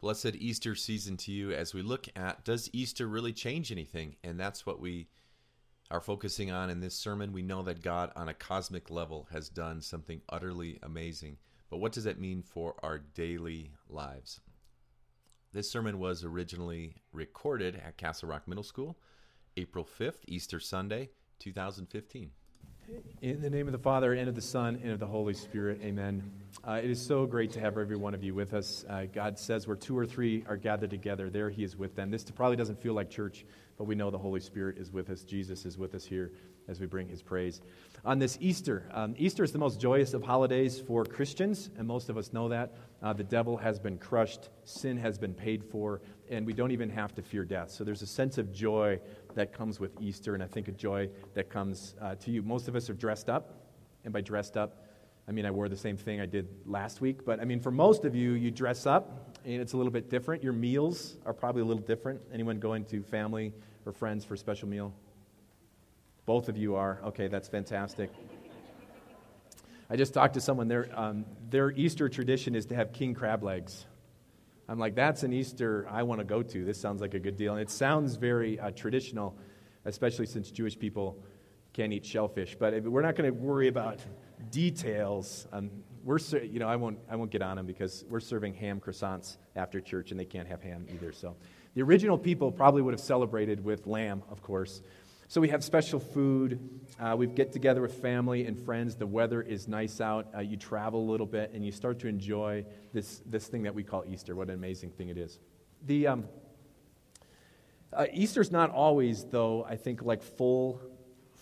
Blessed Easter season to you as we look at does Easter really change anything? And that's what we are focusing on in this sermon. We know that God, on a cosmic level, has done something utterly amazing. But what does that mean for our daily lives? This sermon was originally recorded at Castle Rock Middle School, April 5th, Easter Sunday, 2015. In the name of the Father, and of the Son, and of the Holy Spirit, amen. Uh, it is so great to have every one of you with us. Uh, God says where two or three are gathered together, there He is with them. This probably doesn't feel like church, but we know the Holy Spirit is with us. Jesus is with us here as we bring His praise. On this Easter, um, Easter is the most joyous of holidays for Christians, and most of us know that. Uh, the devil has been crushed, sin has been paid for, and we don't even have to fear death. So there's a sense of joy that comes with Easter, and I think a joy that comes uh, to you. Most of us are dressed up, and by dressed up, I mean I wore the same thing I did last week, but I mean for most of you, you dress up, and it's a little bit different. Your meals are probably a little different. Anyone going to family or friends for a special meal? Both of you are. Okay, that's fantastic. I just talked to someone. Their, um, their Easter tradition is to have king crab legs. I'm like, that's an Easter I want to go to. This sounds like a good deal. And it sounds very uh, traditional, especially since Jewish people can't eat shellfish. But we're not going to worry about details. Um, we're, you know, I won't, I won't get on them because we're serving ham croissants after church and they can't have ham either. So the original people probably would have celebrated with lamb, of course. So we have special food. Uh, we get together with family and friends. The weather is nice out. Uh, you travel a little bit and you start to enjoy this, this thing that we call Easter. What an amazing thing it is. The, um, uh, Easter's not always, though, I think, like full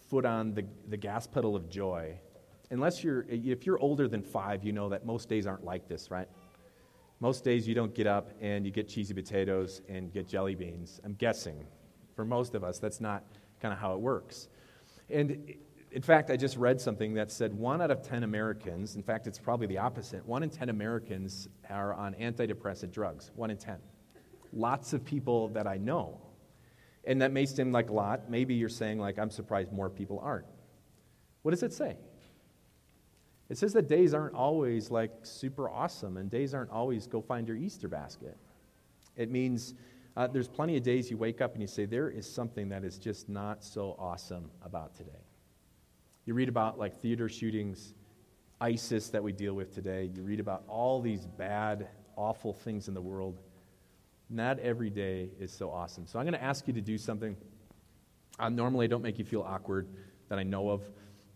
foot on the, the gas pedal of joy. Unless you're, if you're older than five, you know that most days aren't like this, right? Most days you don't get up and you get cheesy potatoes and get jelly beans. I'm guessing. For most of us, that's not kind of how it works. And in fact, I just read something that said one out of 10 Americans, in fact, it's probably the opposite, one in 10 Americans are on antidepressant drugs. One in 10. Lots of people that I know. And that may seem like a lot. Maybe you're saying, like, I'm surprised more people aren't. What does it say? It says that days aren't always like super awesome, and days aren't always go find your Easter basket. It means uh, there's plenty of days you wake up and you say, there is something that is just not so awesome about today. You read about like theater shootings, ISIS that we deal with today. You read about all these bad, awful things in the world. Not every day is so awesome. So I'm going to ask you to do something. Uh, normally, I don't make you feel awkward that I know of.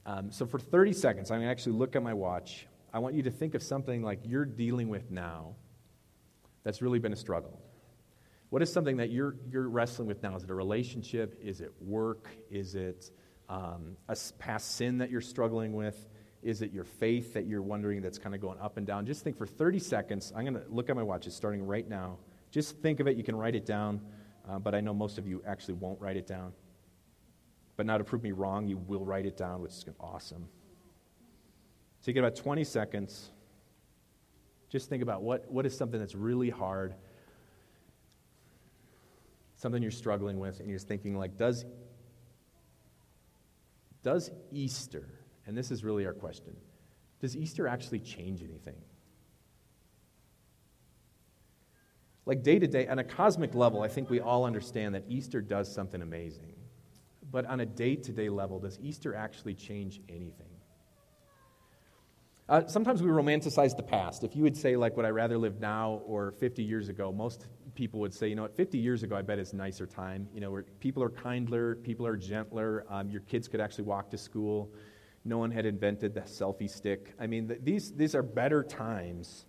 Um, so for 30 seconds, I'm going to actually look at my watch. I want you to think of something like you're dealing with now that's really been a struggle. What is something that you're, you're wrestling with now? Is it a relationship? Is it work? Is it um, a past sin that you're struggling with? Is it your faith that you're wondering that's kind of going up and down? Just think for 30 seconds. I'm going to look at my watch. It's starting right now. Just think of it. You can write it down, uh, but I know most of you actually won't write it down. But now to prove me wrong, you will write it down, which is awesome. So you get about 20 seconds. Just think about what, what is something that's really hard something you're struggling with, and you're thinking, like, does, does Easter, and this is really our question, does Easter actually change anything? Like day to day, on a cosmic level, I think we all understand that Easter does something amazing. But on a day to day level, does Easter actually change anything? Uh, sometimes we romanticize the past. If you would say, like, would I rather live now or 50 years ago, most people would say, you know what, 50 years ago, I bet it's a nicer time. You know, where people are kinder, people are gentler. Um, your kids could actually walk to school. No one had invented the selfie stick. I mean, th- these, these are better times.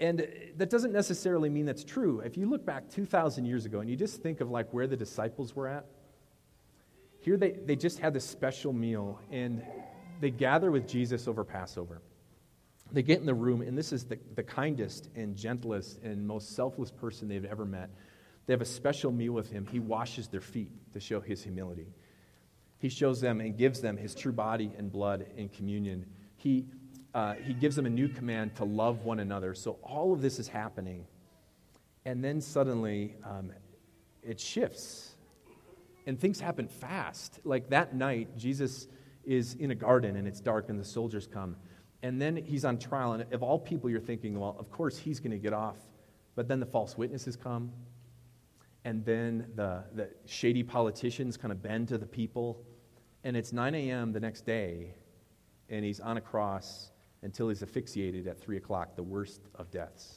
And that doesn't necessarily mean that's true. If you look back 2,000 years ago and you just think of like where the disciples were at, here they, they just had this special meal and they gather with Jesus over Passover. They get in the room, and this is the, the kindest and gentlest and most selfless person they've ever met. They have a special meal with him. He washes their feet to show his humility. He shows them and gives them his true body and blood in communion. He, uh, he gives them a new command to love one another. So all of this is happening. And then suddenly um, it shifts. And things happen fast. Like that night, Jesus is in a garden and it's dark and the soldiers come. And then he's on trial. And of all people, you're thinking, well, of course he's going to get off. But then the false witnesses come. And then the, the shady politicians kind of bend to the people. And it's 9 a.m. the next day, and he's on a cross until he's asphyxiated at 3 o'clock, the worst of deaths.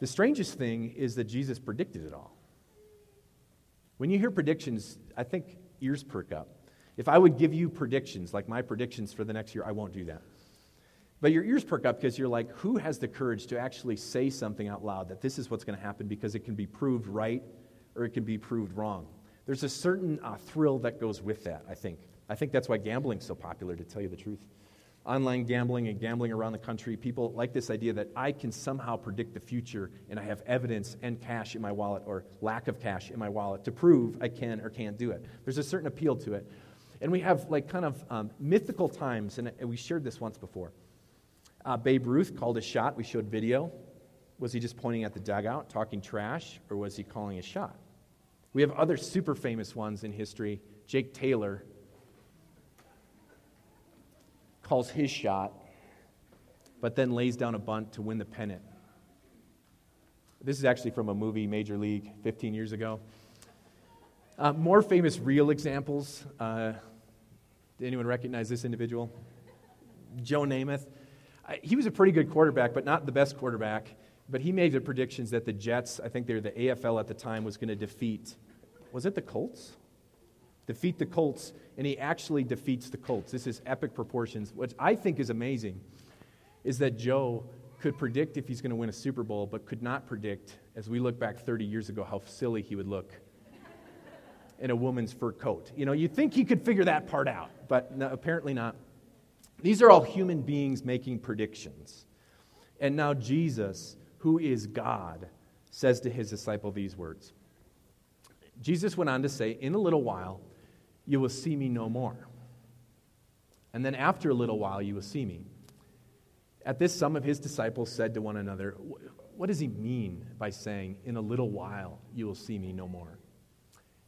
The strangest thing is that Jesus predicted it all. When you hear predictions, I think ears perk up. If I would give you predictions, like my predictions for the next year, I won't do that. But your ears perk up because you're like, who has the courage to actually say something out loud that this is what's going to happen because it can be proved right or it can be proved wrong? There's a certain uh, thrill that goes with that, I think. I think that's why gambling's so popular, to tell you the truth. Online gambling and gambling around the country, people like this idea that I can somehow predict the future and I have evidence and cash in my wallet or lack of cash in my wallet to prove I can or can't do it. There's a certain appeal to it. And we have like kind of um, mythical times, and we shared this once before. Uh, Babe Ruth called a shot. We showed video. Was he just pointing at the dugout, talking trash, or was he calling a shot? We have other super famous ones in history. Jake Taylor calls his shot, but then lays down a bunt to win the pennant. This is actually from a movie, Major League, 15 years ago. Uh, more famous real examples. Uh, did anyone recognize this individual? Joe Namath he was a pretty good quarterback, but not the best quarterback. But he made the predictions that the Jets, I think they were the AFL at the time, was going to defeat. Was it the Colts? Defeat the Colts, and he actually defeats the Colts. This is epic proportions. What I think is amazing is that Joe could predict if he's going to win a Super Bowl, but could not predict, as we look back 30 years ago, how silly he would look in a woman's fur coat. You know, you'd think he could figure that part out, but no, apparently not. These are all human beings making predictions. And now Jesus, who is God, says to his disciple these words. Jesus went on to say, In a little while, you will see me no more. And then after a little while, you will see me. At this, some of his disciples said to one another, What does he mean by saying, In a little while, you will see me no more?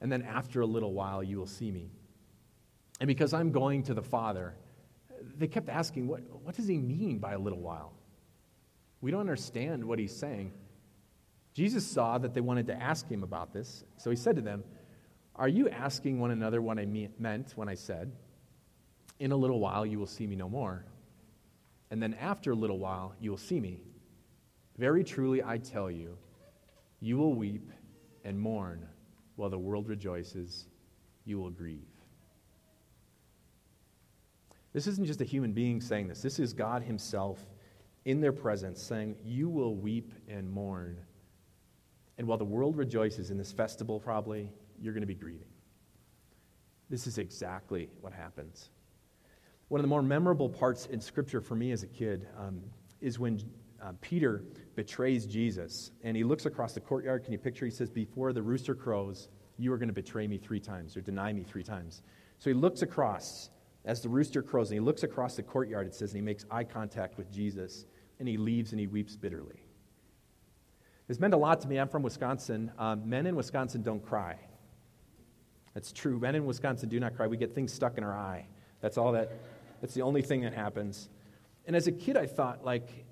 And then after a little while, you will see me. And because I'm going to the Father, they kept asking, what, what does he mean by a little while? We don't understand what he's saying. Jesus saw that they wanted to ask him about this, so he said to them, Are you asking one another what I me- meant when I said, In a little while you will see me no more, and then after a little while you will see me? Very truly I tell you, you will weep and mourn while the world rejoices, you will grieve. This isn't just a human being saying this. This is God Himself in their presence saying, You will weep and mourn. And while the world rejoices in this festival, probably, you're going to be grieving. This is exactly what happens. One of the more memorable parts in Scripture for me as a kid um, is when uh, Peter betrays Jesus and he looks across the courtyard. Can you picture? He says, Before the rooster crows, you are going to betray me three times or deny me three times. So he looks across as the rooster crows and he looks across the courtyard, it says, and he makes eye contact with Jesus and he leaves and he weeps bitterly. This meant a lot to me. I'm from Wisconsin. Um, men in Wisconsin don't cry. That's true. Men in Wisconsin do not cry. We get things stuck in our eye. That's all that, that's the only thing that happens. And as a kid, I thought, like,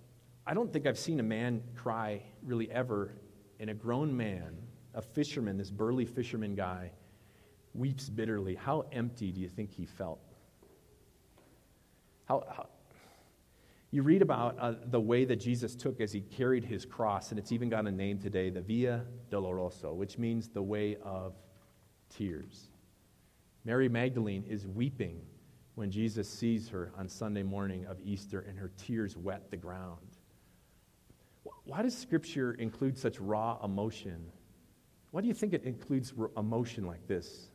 I don't think I've seen a man cry really ever. And a grown man, a fisherman, this burly fisherman guy, weeps bitterly. How empty do you think he felt? How, how you read about uh, the way that Jesus took as he carried his cross, and it's even got a name today, the Via Dolorosa, which means the way of tears. Mary Magdalene is weeping when Jesus sees her on Sunday morning of Easter, and her tears wet the ground. Why does Scripture include such raw emotion? Why do you think it includes emotion like this?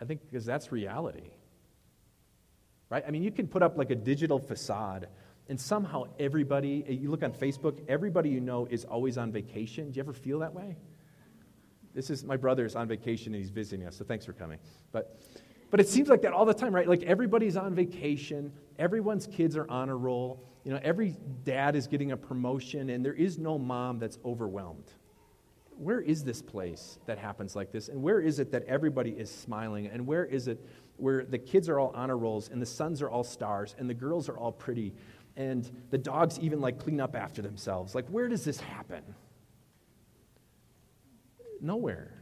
I think because that's reality right? I mean, you can put up like a digital facade, and somehow everybody, eh, you look on Facebook, everybody you know is always on vacation. Do you ever feel that way? This is my brother's on vacation and he's visiting us, so thanks for coming. But, but it seems like that all the time, right? Like everybody's on vacation, everyone's kids are on a roll, you know, every dad is getting a promotion, and there is no mom that's overwhelmed. Where is this place that happens like this? And where is it that everybody is smiling? And where is it where the kids are all honor rolls and the sons are all stars and the girls are all pretty and the dogs even like clean up after themselves. Like, where does this happen? Nowhere.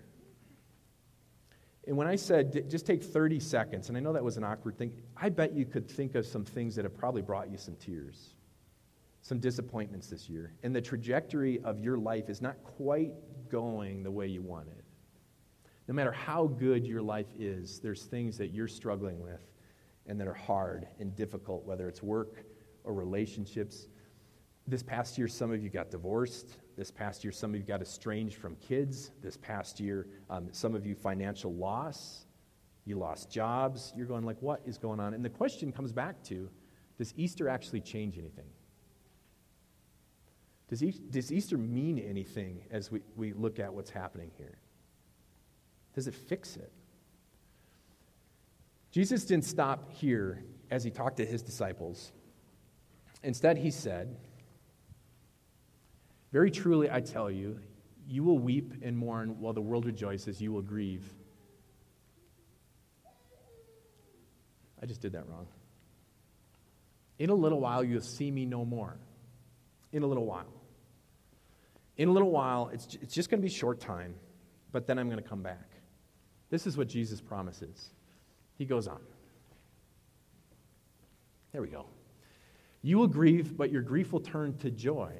And when I said just take 30 seconds, and I know that was an awkward thing, I bet you could think of some things that have probably brought you some tears, some disappointments this year. And the trajectory of your life is not quite going the way you want it. No matter how good your life is, there's things that you're struggling with and that are hard and difficult, whether it's work or relationships. This past year, some of you got divorced. This past year, some of you got estranged from kids. This past year, um, some of you financial loss. You lost jobs. You're going like, what is going on? And the question comes back to, does Easter actually change anything? Does, e- does Easter mean anything as we, we look at what's happening here? Does it fix it? Jesus didn't stop here as he talked to his disciples. Instead, he said, very truly, I tell you, you will weep and mourn while the world rejoices, you will grieve. I just did that wrong. In a little while, you'll see me no more. In a little while. In a little while, it's, it's just going to be short time, but then I'm going to come back. This is what Jesus promises. He goes on. There we go. You will grieve, but your grief will turn to joy.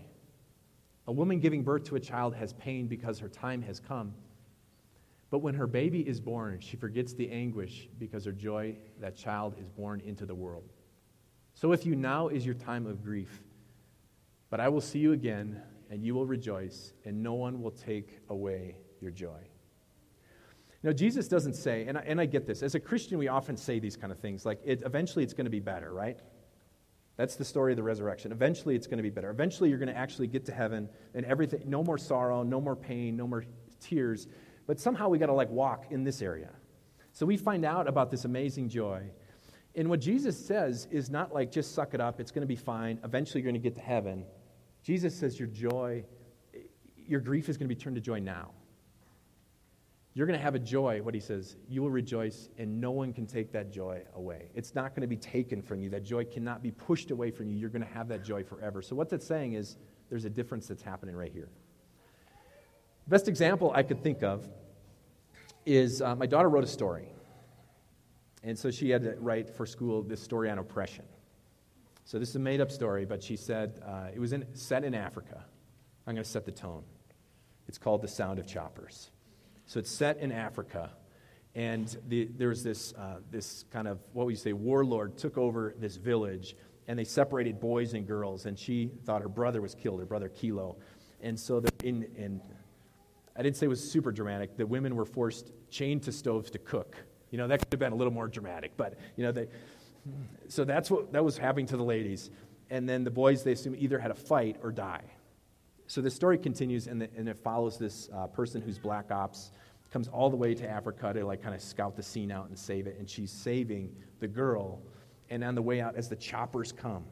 A woman giving birth to a child has pain because her time has come. But when her baby is born, she forgets the anguish because her joy that child is born into the world. So with you now is your time of grief. But I will see you again, and you will rejoice, and no one will take away your joy. Now, Jesus doesn't say, and I, and I get this, as a Christian, we often say these kind of things, like it, eventually it's going to be better, right? That's the story of the resurrection. Eventually, it's going to be better. Eventually, you're going to actually get to heaven and everything, no more sorrow, no more pain, no more tears. But somehow we got to like walk in this area. So we find out about this amazing joy. And what Jesus says is not like just suck it up, it's going to be fine. Eventually, you're going to get to heaven. Jesus says your joy, your grief is going to be turned to joy now. You're going to have a joy, what he says, you will rejoice, and no one can take that joy away. It's not going to be taken from you. That joy cannot be pushed away from you. You're going to have that joy forever. So, what that's saying is there's a difference that's happening right here. Best example I could think of is uh, my daughter wrote a story. And so she had to write for school this story on oppression. So this is a made up story, but she said uh, it was in, set in Africa. I'm going to set the tone. It's called The Sound of Choppers. So it's set in Africa. And the, there was this, uh, this kind of, what would you say, warlord took over this village, and they separated boys and girls. And she thought her brother was killed, her brother Kilo. And so, in, in, I didn't say it was super dramatic. The women were forced, chained to stoves to cook. You know, that could have been a little more dramatic, but, you know, they, so that's what that was happening to the ladies. And then the boys, they assume, either had to fight or die. So the story continues, and, the, and it follows this uh, person who's black ops, comes all the way to Africa to like kind of scout the scene out and save it, and she's saving the girl. And on the way out, as the choppers come,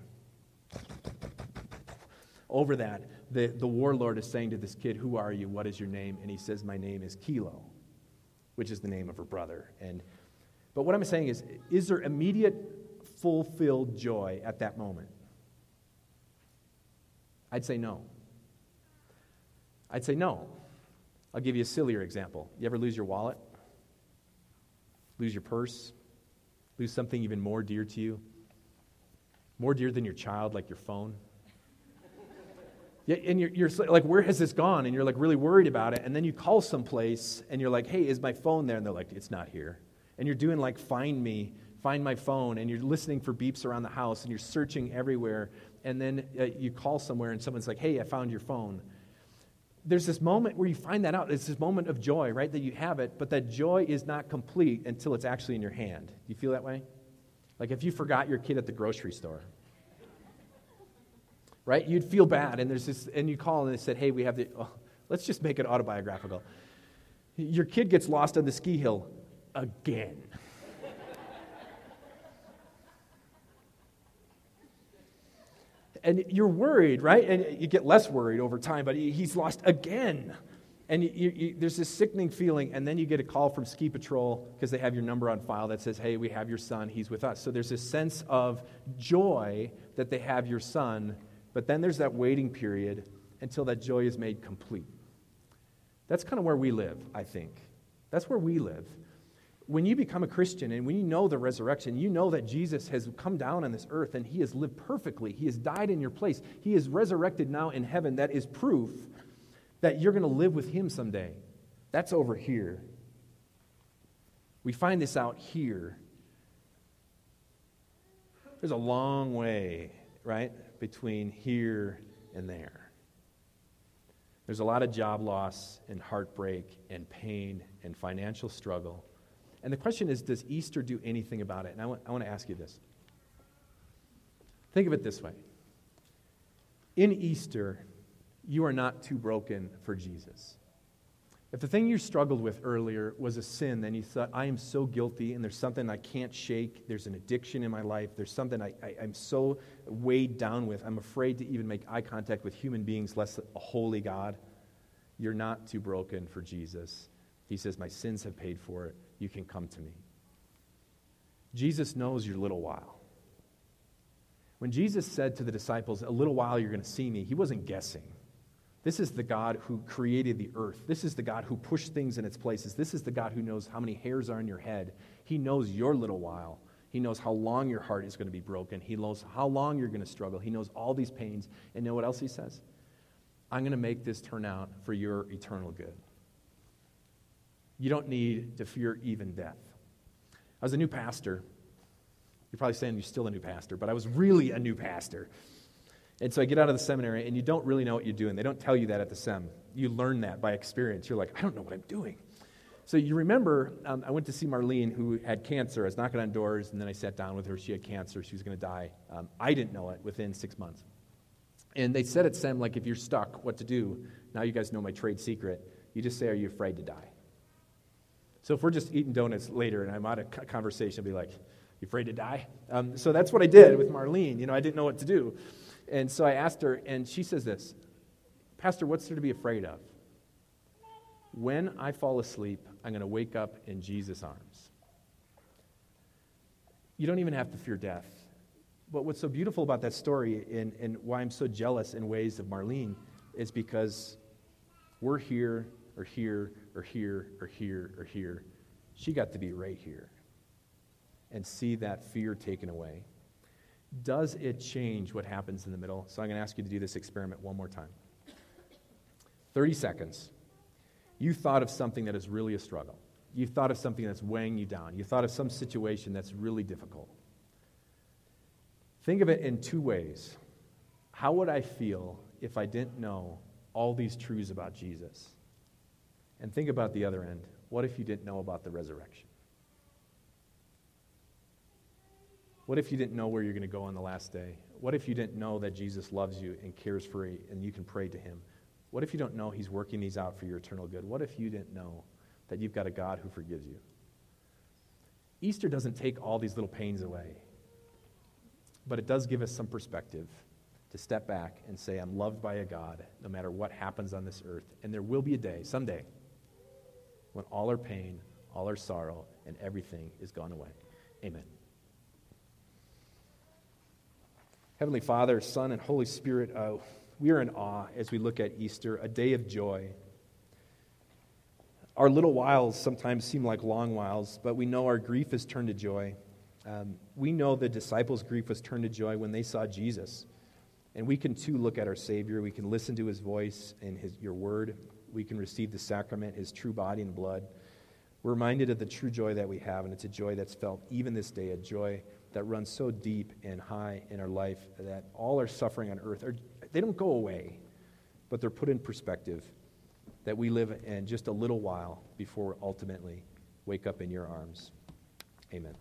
over that, the, the warlord is saying to this kid, Who are you? What is your name? And he says, My name is Kilo, which is the name of her brother. And, but what I'm saying is, is there immediate fulfilled joy at that moment? I'd say no. I'd say no. I'll give you a sillier example. You ever lose your wallet? Lose your purse? Lose something even more dear to you? More dear than your child, like your phone? Yeah, and you're, you're like, where has this gone? And you're like really worried about it. And then you call someplace and you're like, hey, is my phone there? And they're like, it's not here. And you're doing like, find me, find my phone. And you're listening for beeps around the house and you're searching everywhere. And then uh, you call somewhere and someone's like, hey, I found your phone there's this moment where you find that out. It's this moment of joy, right? That you have it, but that joy is not complete until it's actually in your hand. Do you feel that way? Like if you forgot your kid at the grocery store, right? You'd feel bad, and there's this, and you call and they said, "Hey, we have the." Oh, let's just make it autobiographical. Your kid gets lost on the ski hill again. And you're worried, right? And you get less worried over time, but he's lost again. And you, you, there's this sickening feeling, and then you get a call from Ski Patrol because they have your number on file that says, Hey, we have your son, he's with us. So there's this sense of joy that they have your son, but then there's that waiting period until that joy is made complete. That's kind of where we live, I think. That's where we live. When you become a Christian and when you know the resurrection, you know that Jesus has come down on this earth and he has lived perfectly. He has died in your place. He is resurrected now in heaven. That is proof that you're going to live with him someday. That's over here. We find this out here. There's a long way, right, between here and there. There's a lot of job loss and heartbreak and pain and financial struggle. And the question is does Easter do anything about it? And I want, I want to ask you this. Think of it this way In Easter, you are not too broken for Jesus. If the thing you struggled with earlier was a sin, then you thought, I am so guilty and there's something I can't shake. There's an addiction in my life. There's something I, I, am so weighed down with. I'm afraid to even make eye contact with human beings, less a holy God. You're not too broken for Jesus. He says, My sins have paid for it. You can come to me. Jesus knows your little while. When Jesus said to the disciples, A little while you're going to see me, he wasn't guessing. This is the God who created the earth. This is the God who pushed things in its places. This is the God who knows how many hairs are in your head. He knows your little while. He knows how long your heart is going to be broken. He knows how long you're going to struggle. He knows all these pains. And know what else he says? I'm going to make this turn out for your eternal good. You don't need to fear even death. I was a new pastor. You're probably saying you're still a new pastor, but I was really a new pastor. And so I get out of the seminary, and you don't really know what you're doing. They don't tell you that at the sem. You learn that by experience. You're like, I don't know what I'm doing. So you remember, um, I went to see Marlene, who had cancer. I was knocking on doors, and then I sat down with her. She had cancer. She was going to die. Um, I didn't know it within six months. And they said at SEM, like, if you're stuck, what to do. Now you guys know my trade secret. You just say, Are you afraid to die? So if we're just eating donuts later and I'm out of conversation, I'll be like, You afraid to die? Um, so that's what I did with Marlene. You know, I didn't know what to do. And so I asked her, and she says this Pastor, what's there to be afraid of? When I fall asleep, I'm going to wake up in Jesus' arms. You don't even have to fear death. But what's so beautiful about that story and, and why I'm so jealous in ways of Marlene is because we're here or here or here or here or here. She got to be right here and see that fear taken away. Does it change what happens in the middle? So I'm going to ask you to do this experiment one more time. 30 seconds. You thought of something that is really a struggle. You thought of something that's weighing you down. You thought of some situation that's really difficult. Think of it in two ways. How would I feel if I didn't know all these truths about Jesus? And think about the other end. What if you didn't know about the resurrection? What if you didn't know where you're going to go on the last day? What if you didn't know that Jesus loves you and cares for you and you can pray to him? What if you don't know he's working these out for your eternal good? What if you didn't know that you've got a God who forgives you? Easter doesn't take all these little pains away, but it does give us some perspective to step back and say, I'm loved by a God no matter what happens on this earth. And there will be a day, someday, when all our pain, all our sorrow, and everything is gone away. Amen. Heavenly Father, Son, and Holy Spirit, uh, we are in awe as we look at Easter, a day of joy. Our little whiles sometimes seem like long whiles, but we know our grief is turned to joy. Um, we know the disciples' grief was turned to joy when they saw Jesus. And we can too look at our Savior. We can listen to his voice and his, your word. We can receive the sacrament, his true body and blood. We're reminded of the true joy that we have, and it's a joy that's felt even this day, a joy that runs so deep and high in our life that all our suffering on earth, are, they don't go away, but they're put in perspective that we live in just a little while before ultimately wake up in your arms. Amen.